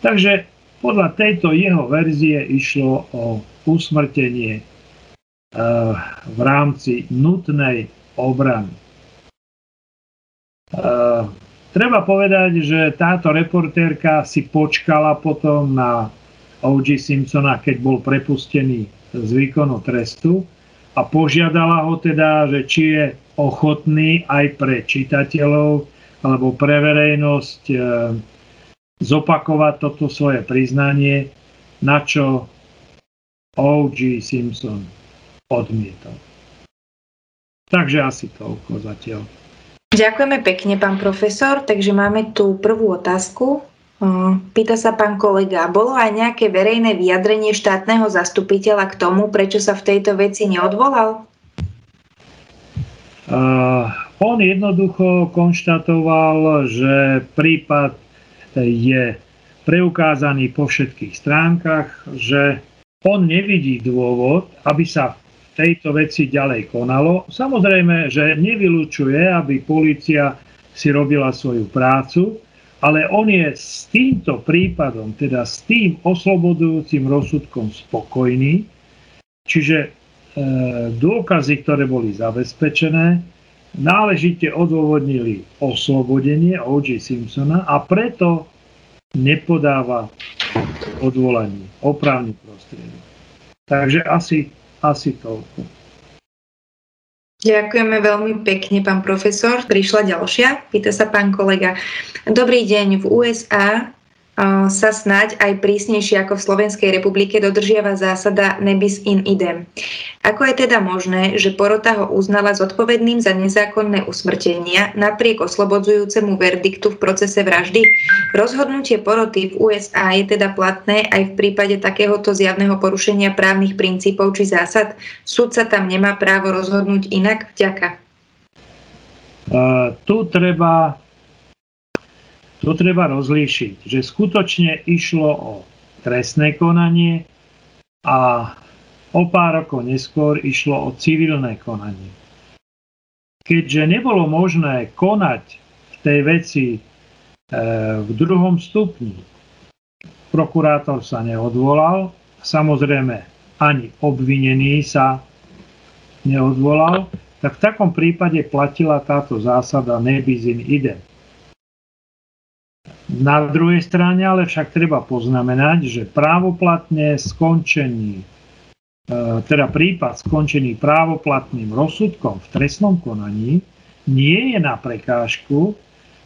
Takže podľa tejto jeho verzie išlo o usmrtenie eh, v rámci nutnej obrany. Eh, treba povedať, že táto reportérka si počkala potom na O.G. Simpsona, keď bol prepustený z výkonu trestu a požiadala ho teda, že či je ochotný aj pre čitateľov alebo pre verejnosť e, zopakovať toto svoje priznanie, na čo O.G. Simpson odmietol. Takže asi toľko zatiaľ. Ďakujeme pekne, pán profesor. Takže máme tu prvú otázku. Pýta sa pán kolega, bolo aj nejaké verejné vyjadrenie štátneho zastupiteľa k tomu, prečo sa v tejto veci neodvolal? Uh, on jednoducho konštatoval, že prípad je preukázaný po všetkých stránkach, že on nevidí dôvod, aby sa v tejto veci ďalej konalo. Samozrejme, že nevylučuje, aby policia si robila svoju prácu, ale on je s týmto prípadom, teda s tým oslobodujúcim rozsudkom spokojný, čiže E, dôkazy, ktoré boli zabezpečené, náležite odôvodnili oslobodenie O.J. Simpsona a preto nepodáva odvolanie, opravný prostriedok. Takže asi, asi toľko. Ďakujeme veľmi pekne, pán profesor. Prišla ďalšia, pýta sa pán kolega. Dobrý deň, v USA sa snáď aj prísnejšie ako v Slovenskej republike dodržiava zásada nebis in idem. Ako je teda možné, že porota ho uznala zodpovedným za nezákonné usmrtenia napriek oslobodzujúcemu verdiktu v procese vraždy? Rozhodnutie poroty v USA je teda platné aj v prípade takéhoto zjavného porušenia právnych princípov či zásad? Súd sa tam nemá právo rozhodnúť inak? Ďaká. Uh, tu treba to treba rozlíšiť, že skutočne išlo o trestné konanie a o pár rokov neskôr išlo o civilné konanie. Keďže nebolo možné konať v tej veci e, v druhom stupni, prokurátor sa neodvolal, samozrejme ani obvinený sa neodvolal, tak v takom prípade platila táto zásada nebis in idem. Na druhej strane ale však treba poznamenať, že právoplatne skončený, e, teda prípad skončený právoplatným rozsudkom v trestnom konaní nie je na prekážku,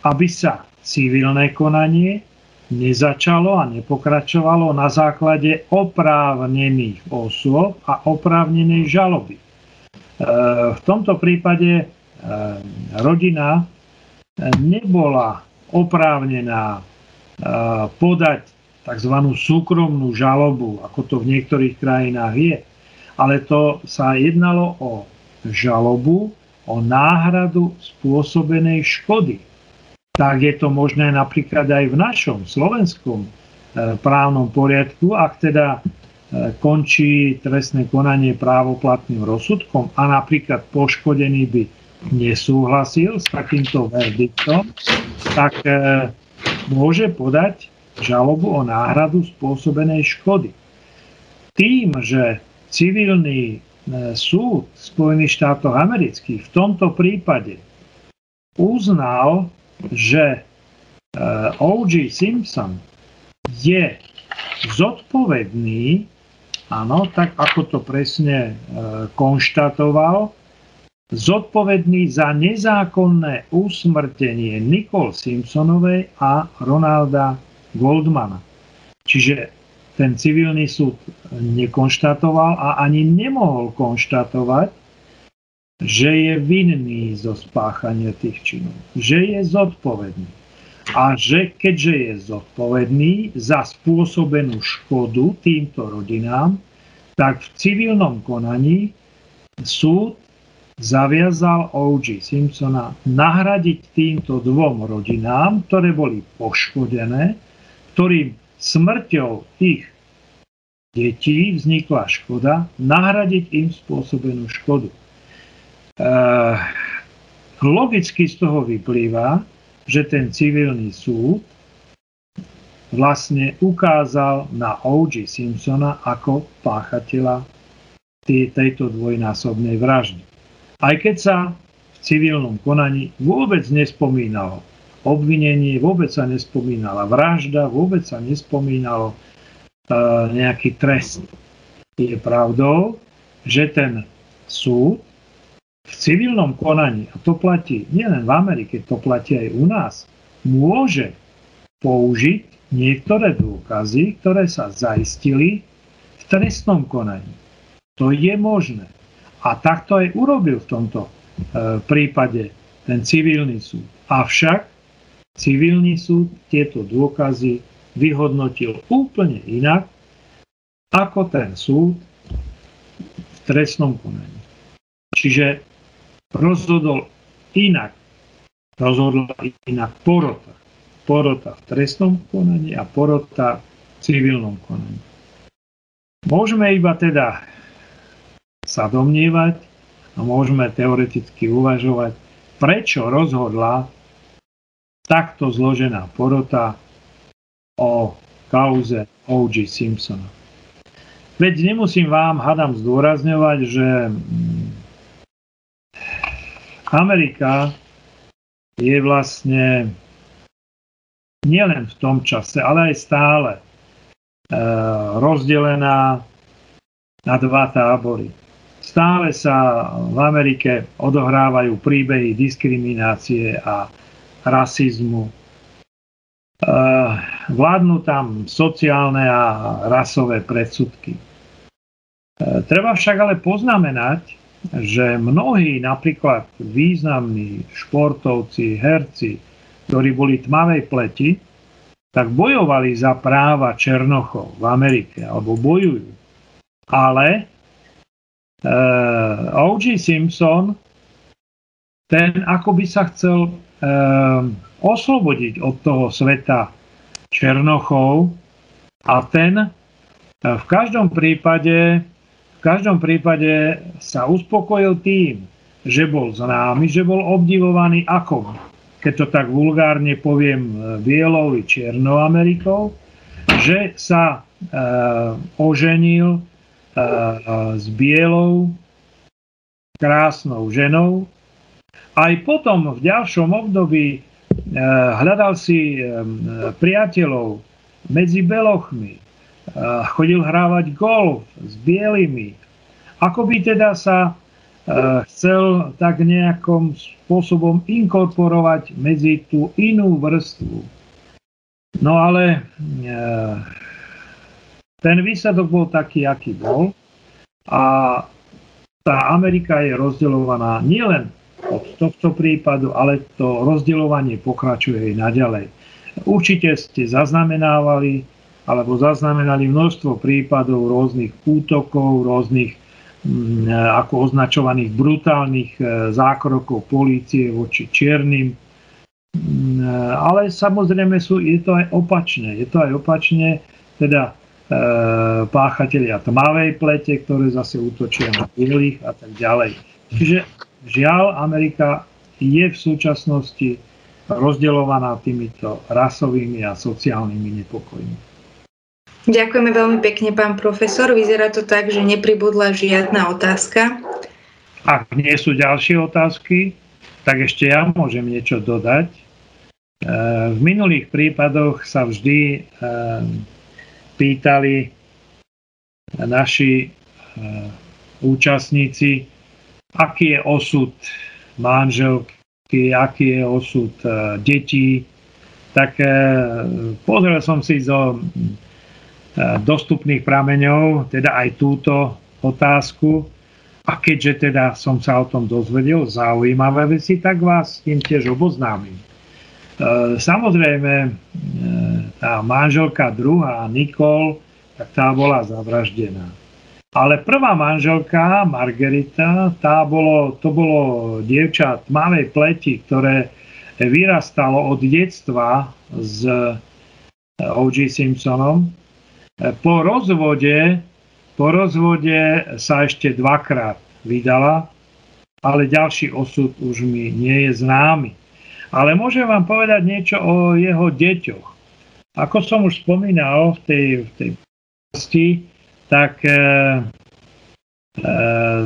aby sa civilné konanie nezačalo a nepokračovalo na základe oprávnených osôb a oprávnenej žaloby. E, v tomto prípade e, rodina nebola oprávnená podať tzv. súkromnú žalobu, ako to v niektorých krajinách je. Ale to sa jednalo o žalobu, o náhradu spôsobenej škody. Tak je to možné napríklad aj v našom slovenskom e, právnom poriadku, ak teda e, končí trestné konanie právoplatným rozsudkom a napríklad poškodený by nesúhlasil s takýmto verdiktom, tak e, môže podať žalobu o náhradu spôsobenej škody. Tým, že civilný súd Spojených štátov amerických v tomto prípade uznal, že O.G. Simpson je zodpovedný, áno, tak ako to presne e, konštatoval, zodpovedný za nezákonné usmrtenie Nicole Simpsonovej a Ronalda Goldmana. Čiže ten civilný súd nekonštatoval a ani nemohol konštatovať, že je vinný zo spáchania tých činov, že je zodpovedný a že keďže je zodpovedný za spôsobenú škodu týmto rodinám, tak v civilnom konaní súd zaviazal O.G. Simpsona nahradiť týmto dvom rodinám, ktoré boli poškodené, ktorým smrťou ich detí vznikla škoda, nahradiť im spôsobenú škodu. E, logicky z toho vyplýva, že ten civilný súd vlastne ukázal na O.G. Simpsona ako páchateľa tejto dvojnásobnej vraždy. Aj keď sa v civilnom konaní vôbec nespomínalo obvinenie, vôbec sa nespomínala vražda, vôbec sa nespomínalo uh, nejaký trest. Je pravdou, že ten súd v civilnom konaní, a to platí nielen v Amerike, to platí aj u nás, môže použiť niektoré dôkazy, ktoré sa zaistili v trestnom konaní. To je možné. A takto aj urobil v tomto e, prípade ten civilný súd. Avšak civilný súd tieto dôkazy vyhodnotil úplne inak ako ten súd v trestnom konaní. Čiže rozhodol inak. Rozhodla inak porota. Porota v trestnom konaní a porota v civilnom konaní. Môžeme iba teda sa domnievať a môžeme teoreticky uvažovať, prečo rozhodla takto zložená porota o kauze O.G. Simpsona. Veď nemusím vám, hadam, zdôrazňovať, že Amerika je vlastne nielen v tom čase, ale aj stále e, rozdelená na dva tábory. Stále sa v Amerike odohrávajú príbehy diskriminácie a rasizmu. E, vládnu tam sociálne a rasové predsudky. E, treba však ale poznamenať, že mnohí napríklad významní športovci, herci, ktorí boli tmavej pleti, tak bojovali za práva Černochov v Amerike, alebo bojujú. Ale e, eh, O.G. Simpson, ten ako by sa chcel e, oslobodiť od toho sveta Černochov a ten e, v každom prípade každom prípade sa uspokojil tým, že bol známy, že bol obdivovaný ako, keď to tak vulgárne poviem, bielou i čiernou Amerikou, že sa e, oženil s bielou krásnou ženou. Aj potom v ďalšom období e, hľadal si e, priateľov medzi belochmi, chodil hrávať golf s bielými. Ako by teda sa chcel tak nejakom spôsobom inkorporovať medzi tú inú vrstvu. No ale ten výsledok bol taký, aký bol. A tá Amerika je rozdeľovaná nielen od tohto prípadu, ale to rozdeľovanie pokračuje aj naďalej. Určite ste zaznamenávali alebo zaznamenali množstvo prípadov rôznych útokov, rôznych mm, ako označovaných brutálnych e, zákrokov polície voči čiernym. Mm, ale samozrejme sú, je to aj opačné. Je to aj opačne, teda e, páchatelia tmavej plete, ktoré zase útočia na bielých a tak ďalej. Čiže žiaľ, Amerika je v súčasnosti rozdeľovaná týmito rasovými a sociálnymi nepokojmi. Ďakujeme veľmi pekne, pán profesor. Vyzerá to tak, že nepribudla žiadna otázka. Ak nie sú ďalšie otázky, tak ešte ja môžem niečo dodať. E, v minulých prípadoch sa vždy e, pýtali naši e, účastníci, aký je osud manželky, aký je osud detí. Tak pozrel som si zo dostupných prameňov, teda aj túto otázku a keďže teda som sa o tom dozvedel, zaujímavé veci, tak vás tým tiež oboznámim. E, samozrejme, e, tá manželka druhá, Nikol, tak tá bola zavraždená. Ale prvá manželka, Margarita, tá bolo, to bolo dievča tmavej pleti, ktoré vyrastalo od detstva s O.G. Simpsonom. E, po rozvode po rozvode sa ešte dvakrát vydala, ale ďalší osud už mi nie je známy. Ale môžem vám povedať niečo o jeho deťoch. Ako som už spomínal v tej, v tej posti, tak e, e,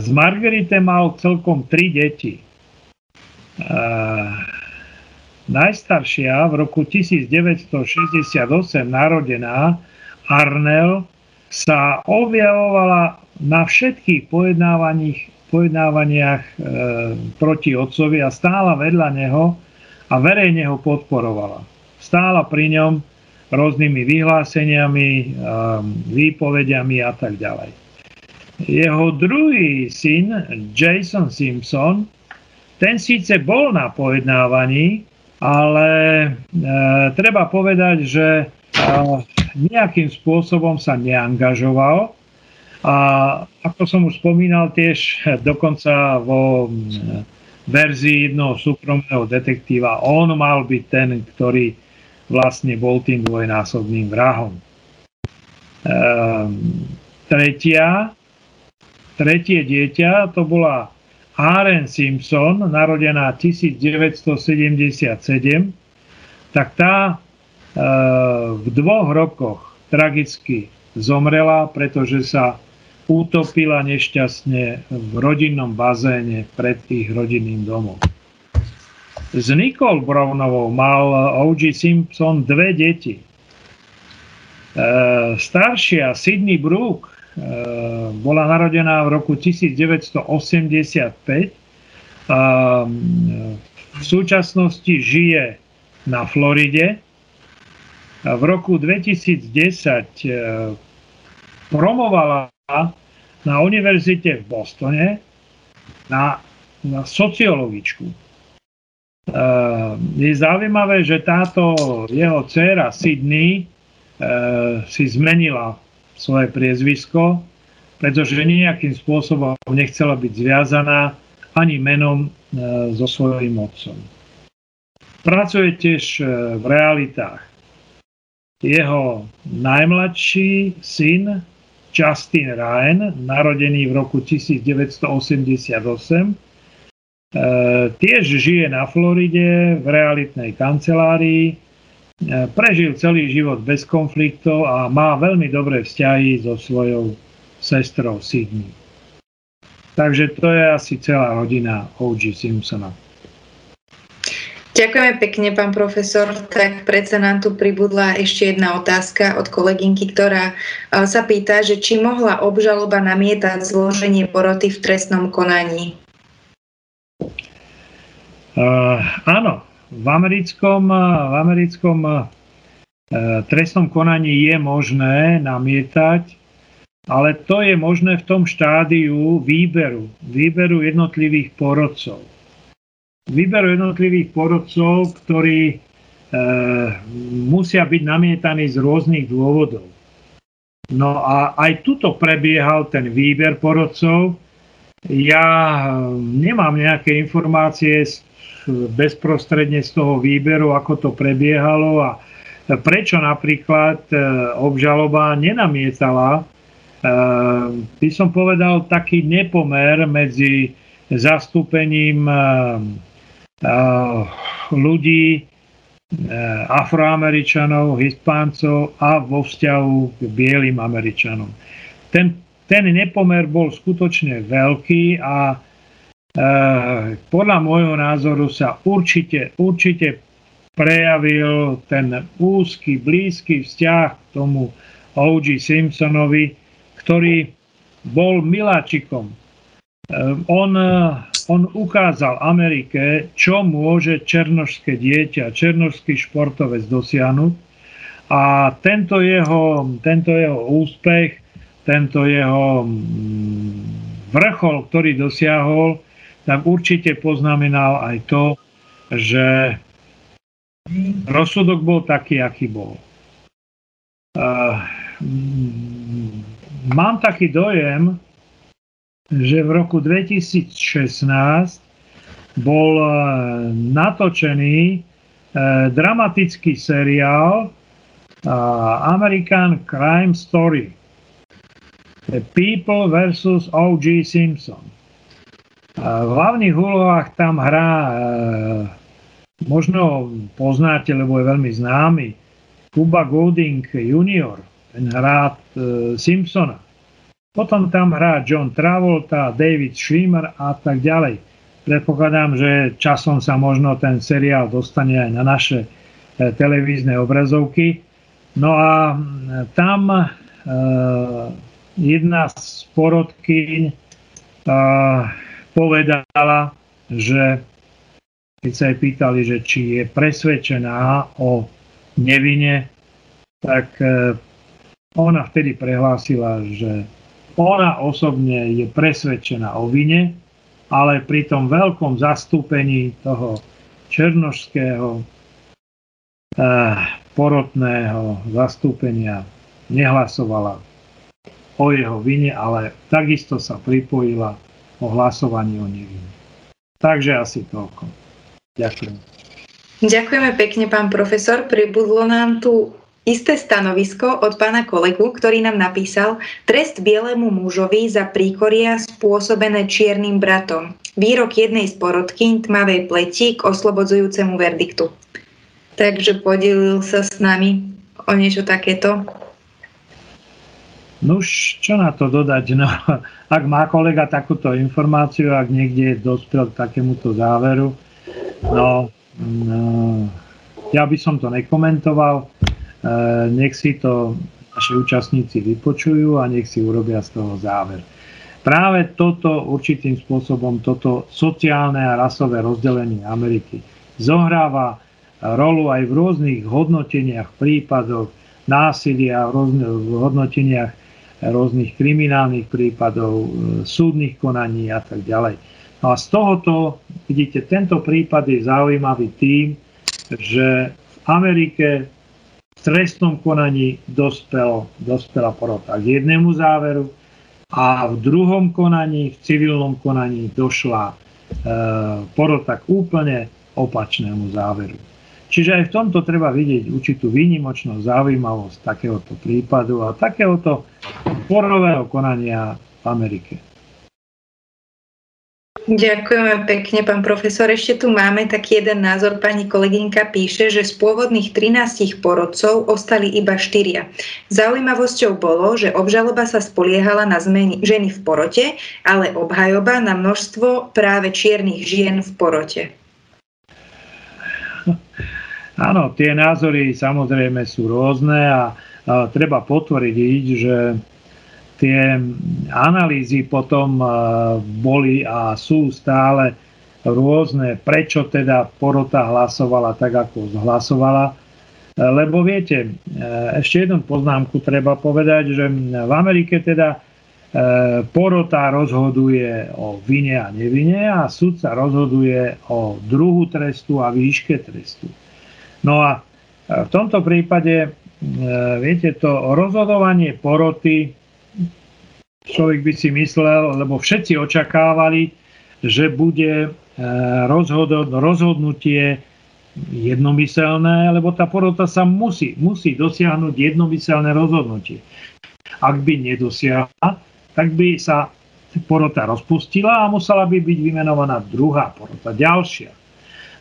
z Margarite mal celkom tri deti. E, najstaršia v roku 1968 narodená Arnel sa objavovala na všetkých pojednávaniach e, proti otcovi a stála vedľa neho a verejne ho podporovala. Stála pri ňom rôznymi vyhláseniami, e, výpovediami a tak ďalej. Jeho druhý syn, Jason Simpson, ten síce bol na pojednávaní, ale e, treba povedať, že e, nejakým spôsobom sa neangažoval. A ako som už spomínal tiež dokonca vo mm, verzii jednoho súkromného detektíva, on mal byť ten, ktorý vlastne bol tým dvojnásobným vrahom. Ehm, tretia, tretie dieťa to bola Aren Simpson, narodená 1977, tak tá v dvoch rokoch tragicky zomrela, pretože sa utopila nešťastne v rodinnom bazéne pred ich rodinným domom. S Nicole Brownovou mal O.G. Simpson dve deti. E, staršia Sydney Brooke e, bola narodená v roku 1985. V súčasnosti žije na Floride v roku 2010 e, promovala na univerzite v Bostone na, na sociologičku. E, je zaujímavé, že táto jeho dcéra Sydney e, si zmenila svoje priezvisko, pretože nejakým spôsobom nechcela byť zviazaná ani menom so svojím otcom. Pracuje tiež v realitách jeho najmladší syn Justin Ryan, narodený v roku 1988, e, tiež žije na Floride v realitnej kancelárii, e, prežil celý život bez konfliktov a má veľmi dobré vzťahy so svojou sestrou Sydney. Takže to je asi celá rodina O.G. Simpsona. Ďakujeme pekne, pán profesor. Tak predsa nám tu pribudla ešte jedna otázka od kolegynky, ktorá sa pýta, že či mohla obžaloba namietať zloženie poroty v trestnom konaní. Uh, áno, v americkom, v americkom uh, trestnom konaní je možné namietať, ale to je možné v tom štádiu výberu, výberu jednotlivých porodcov výberu jednotlivých porodcov, ktorí e, musia byť namietaní z rôznych dôvodov. No a aj tuto prebiehal ten výber porodcov. Ja e, nemám nejaké informácie z, bezprostredne z toho výberu, ako to prebiehalo a prečo napríklad e, obžaloba nenamietala, e, by som povedal, taký nepomer medzi zastúpením ľudí afroameričanov, hispáncov a vo vzťahu k bielým američanom. Ten, ten nepomer bol skutočne veľký a e, podľa môjho názoru sa určite, určite prejavil ten úzky, blízky vzťah k tomu O.G. Simpsonovi, ktorý bol miláčikom. On on ukázal Amerike, čo môže černožské dieťa, černožský športovec dosiahnuť. A tento jeho, tento jeho úspech, tento jeho mm, vrchol, ktorý dosiahol, tak určite poznamenal aj to, že rozsudok bol taký, aký bol. Uh, mám taký dojem, že v roku 2016 bol e, natočený e, dramatický seriál e, American Crime Story People vs. O.G. Simpson. V hlavných úlohách tam hrá, možno poznáte, lebo je veľmi známy, Cuba Gooding Jr. Ten hrá Simpsona. Potom tam hrá John Travolta, David Schwimmer a tak ďalej. Predpokladám, že časom sa možno ten seriál dostane aj na naše e, televízne obrazovky. No a tam e, jedna z porodkyň e, povedala, že keď sa jej pýtali, že či je presvedčená o nevine, tak e, ona vtedy prehlásila, že ona osobne je presvedčená o vine, ale pri tom veľkom zastúpení toho černožského eh, porotného zastúpenia nehlasovala o jeho vine, ale takisto sa pripojila o hlasovaní o nevine. Takže asi toľko. Ďakujem. Ďakujeme pekne, pán profesor. Pribudlo nám tu isté stanovisko od pána kolegu, ktorý nám napísal trest bielemu mužovi za príkoria spôsobené čiernym bratom. Výrok jednej z porodkyň tmavej pleti k oslobodzujúcemu verdiktu. Takže podelil sa s nami o niečo takéto. No už čo na to dodať? No, ak má kolega takúto informáciu, ak niekde dospel k takémuto záveru, no, no ja by som to nekomentoval. E, nech si to naši účastníci vypočujú a nech si urobia z toho záver. Práve toto určitým spôsobom, toto sociálne a rasové rozdelenie Ameriky zohráva rolu aj v rôznych hodnoteniach prípadov násilia, v hodnoteniach rôznych kriminálnych prípadov, e, súdnych konaní a tak ďalej. No a z tohoto, vidíte, tento prípad je zaujímavý tým, že v Amerike trestnom konaní dospel, dospela porota k jednému záveru a v druhom konaní, v civilnom konaní došla e, porota k úplne opačnému záveru. Čiže aj v tomto treba vidieť určitú výnimočnosť, zaujímavosť takéhoto prípadu a takéhoto porového konania v Amerike. Ďakujeme pekne, pán profesor. Ešte tu máme taký jeden názor. Pani kolegynka píše, že z pôvodných 13 porodcov ostali iba 4. Zaujímavosťou bolo, že obžaloba sa spoliehala na zmeny ženy v porote, ale obhajoba na množstvo práve čiernych žien v porote. Áno, tie názory samozrejme sú rôzne a, a treba potvrdiť, že tie analýzy potom e, boli a sú stále rôzne, prečo teda porota hlasovala tak, ako zhlasovala. E, lebo viete, e, ešte jednu poznámku treba povedať, že v Amerike teda porota rozhoduje o vine a nevine a sudca rozhoduje o druhu trestu a výške trestu. No a v tomto prípade, viete, to rozhodovanie poroty človek by si myslel, lebo všetci očakávali, že bude e, rozhodnutie jednomyselné, lebo tá porota sa musí, musí dosiahnuť jednomyselné rozhodnutie. Ak by nedosiahla, tak by sa porota rozpustila a musela by byť vymenovaná druhá porota, ďalšia.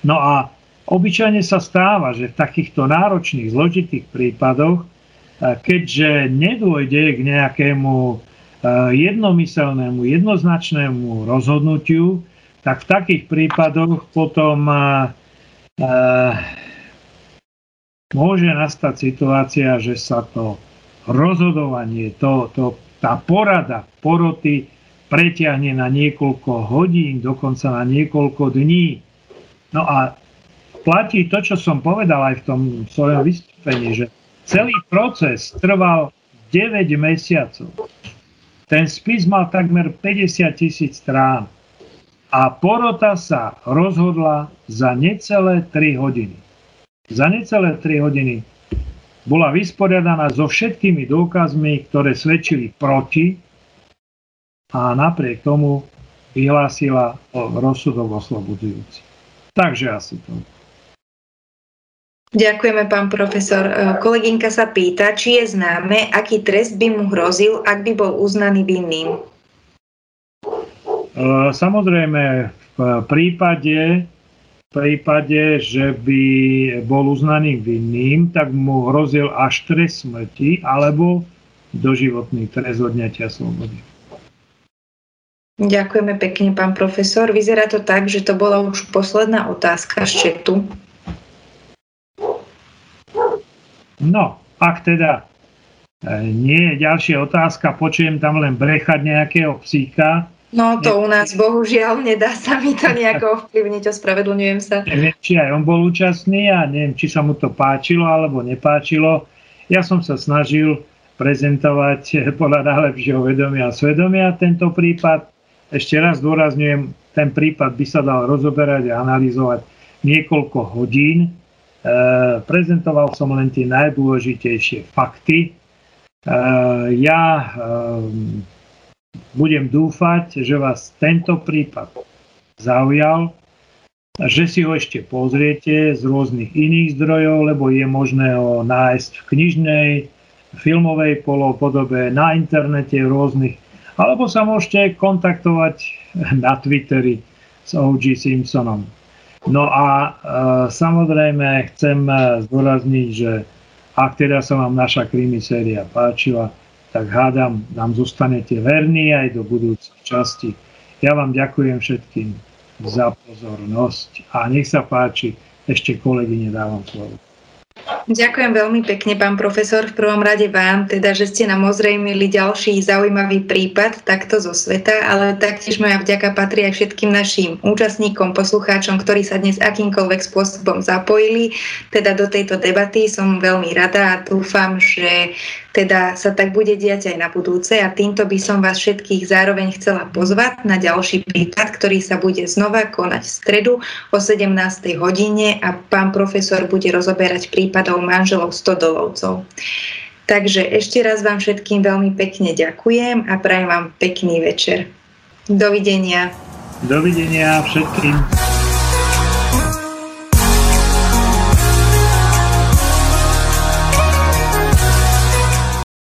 No a Obyčajne sa stáva, že v takýchto náročných, zložitých prípadoch, keďže nedôjde k nejakému jednomyselnému, jednoznačnému rozhodnutiu, tak v takých prípadoch potom môže nastať situácia, že sa to rozhodovanie, to, to, tá porada poroty preťahne na niekoľko hodín, dokonca na niekoľko dní. No a platí to, čo som povedal aj v tom svojom vystúpení, že celý proces trval 9 mesiacov. Ten spis mal takmer 50 tisíc strán a porota sa rozhodla za necelé 3 hodiny. Za necelé 3 hodiny bola vysporiadaná so všetkými dôkazmi, ktoré svedčili proti a napriek tomu vyhlásila rozsudok oslobodzujúci. Takže asi to. Ďakujeme, pán profesor. E, kolegynka sa pýta, či je známe, aký trest by mu hrozil, ak by bol uznaný vinným. E, samozrejme, v prípade, v prípade, že by bol uznaný vinným, tak mu hrozil až trest smrti alebo doživotný trest odňatia slobody. Ďakujeme pekne, pán profesor. Vyzerá to tak, že to bola už posledná otázka z četu. No, ak teda e, nie je ďalšia otázka, počujem tam len brechať nejakého psíka. No to u nás bohužiaľ nedá sa mi to nejako ovplyvniť, ospravedlňujem sa. Neviem, či aj on bol účastný a neviem, či sa mu to páčilo alebo nepáčilo. Ja som sa snažil prezentovať podľa najlepšieho vedomia a svedomia tento prípad ešte raz dôrazňujem, ten prípad by sa dal rozoberať a analyzovať niekoľko hodín. E, prezentoval som len tie najdôležitejšie fakty. E, ja e, budem dúfať, že vás tento prípad zaujal, že si ho ešte pozriete z rôznych iných zdrojov, lebo je možné ho nájsť v knižnej, filmovej polopodobe, na internete, rôznych alebo sa môžete kontaktovať na Twitteri s OG Simpsonom. No a e, samozrejme chcem e, zdôrazniť, že ak teda sa vám naša krimi séria páčila, tak hádam, nám zostanete verní aj do budúcej časti. Ja vám ďakujem všetkým za pozornosť a nech sa páči, ešte kolegyne dávam slovo. Ďakujem veľmi pekne, pán profesor. V prvom rade vám, teda, že ste nám ozrejmili ďalší zaujímavý prípad takto zo sveta, ale taktiež moja vďaka patrí aj všetkým našim účastníkom, poslucháčom, ktorí sa dnes akýmkoľvek spôsobom zapojili teda do tejto debaty. Som veľmi rada a dúfam, že teda sa tak bude diať aj na budúce a týmto by som vás všetkých zároveň chcela pozvať na ďalší prípad, ktorý sa bude znova konať v stredu o 17. hodine a pán profesor bude rozoberať prípadov manželov stodolovcov. Takže ešte raz vám všetkým veľmi pekne ďakujem a prajem vám pekný večer. Dovidenia. Dovidenia všetkým.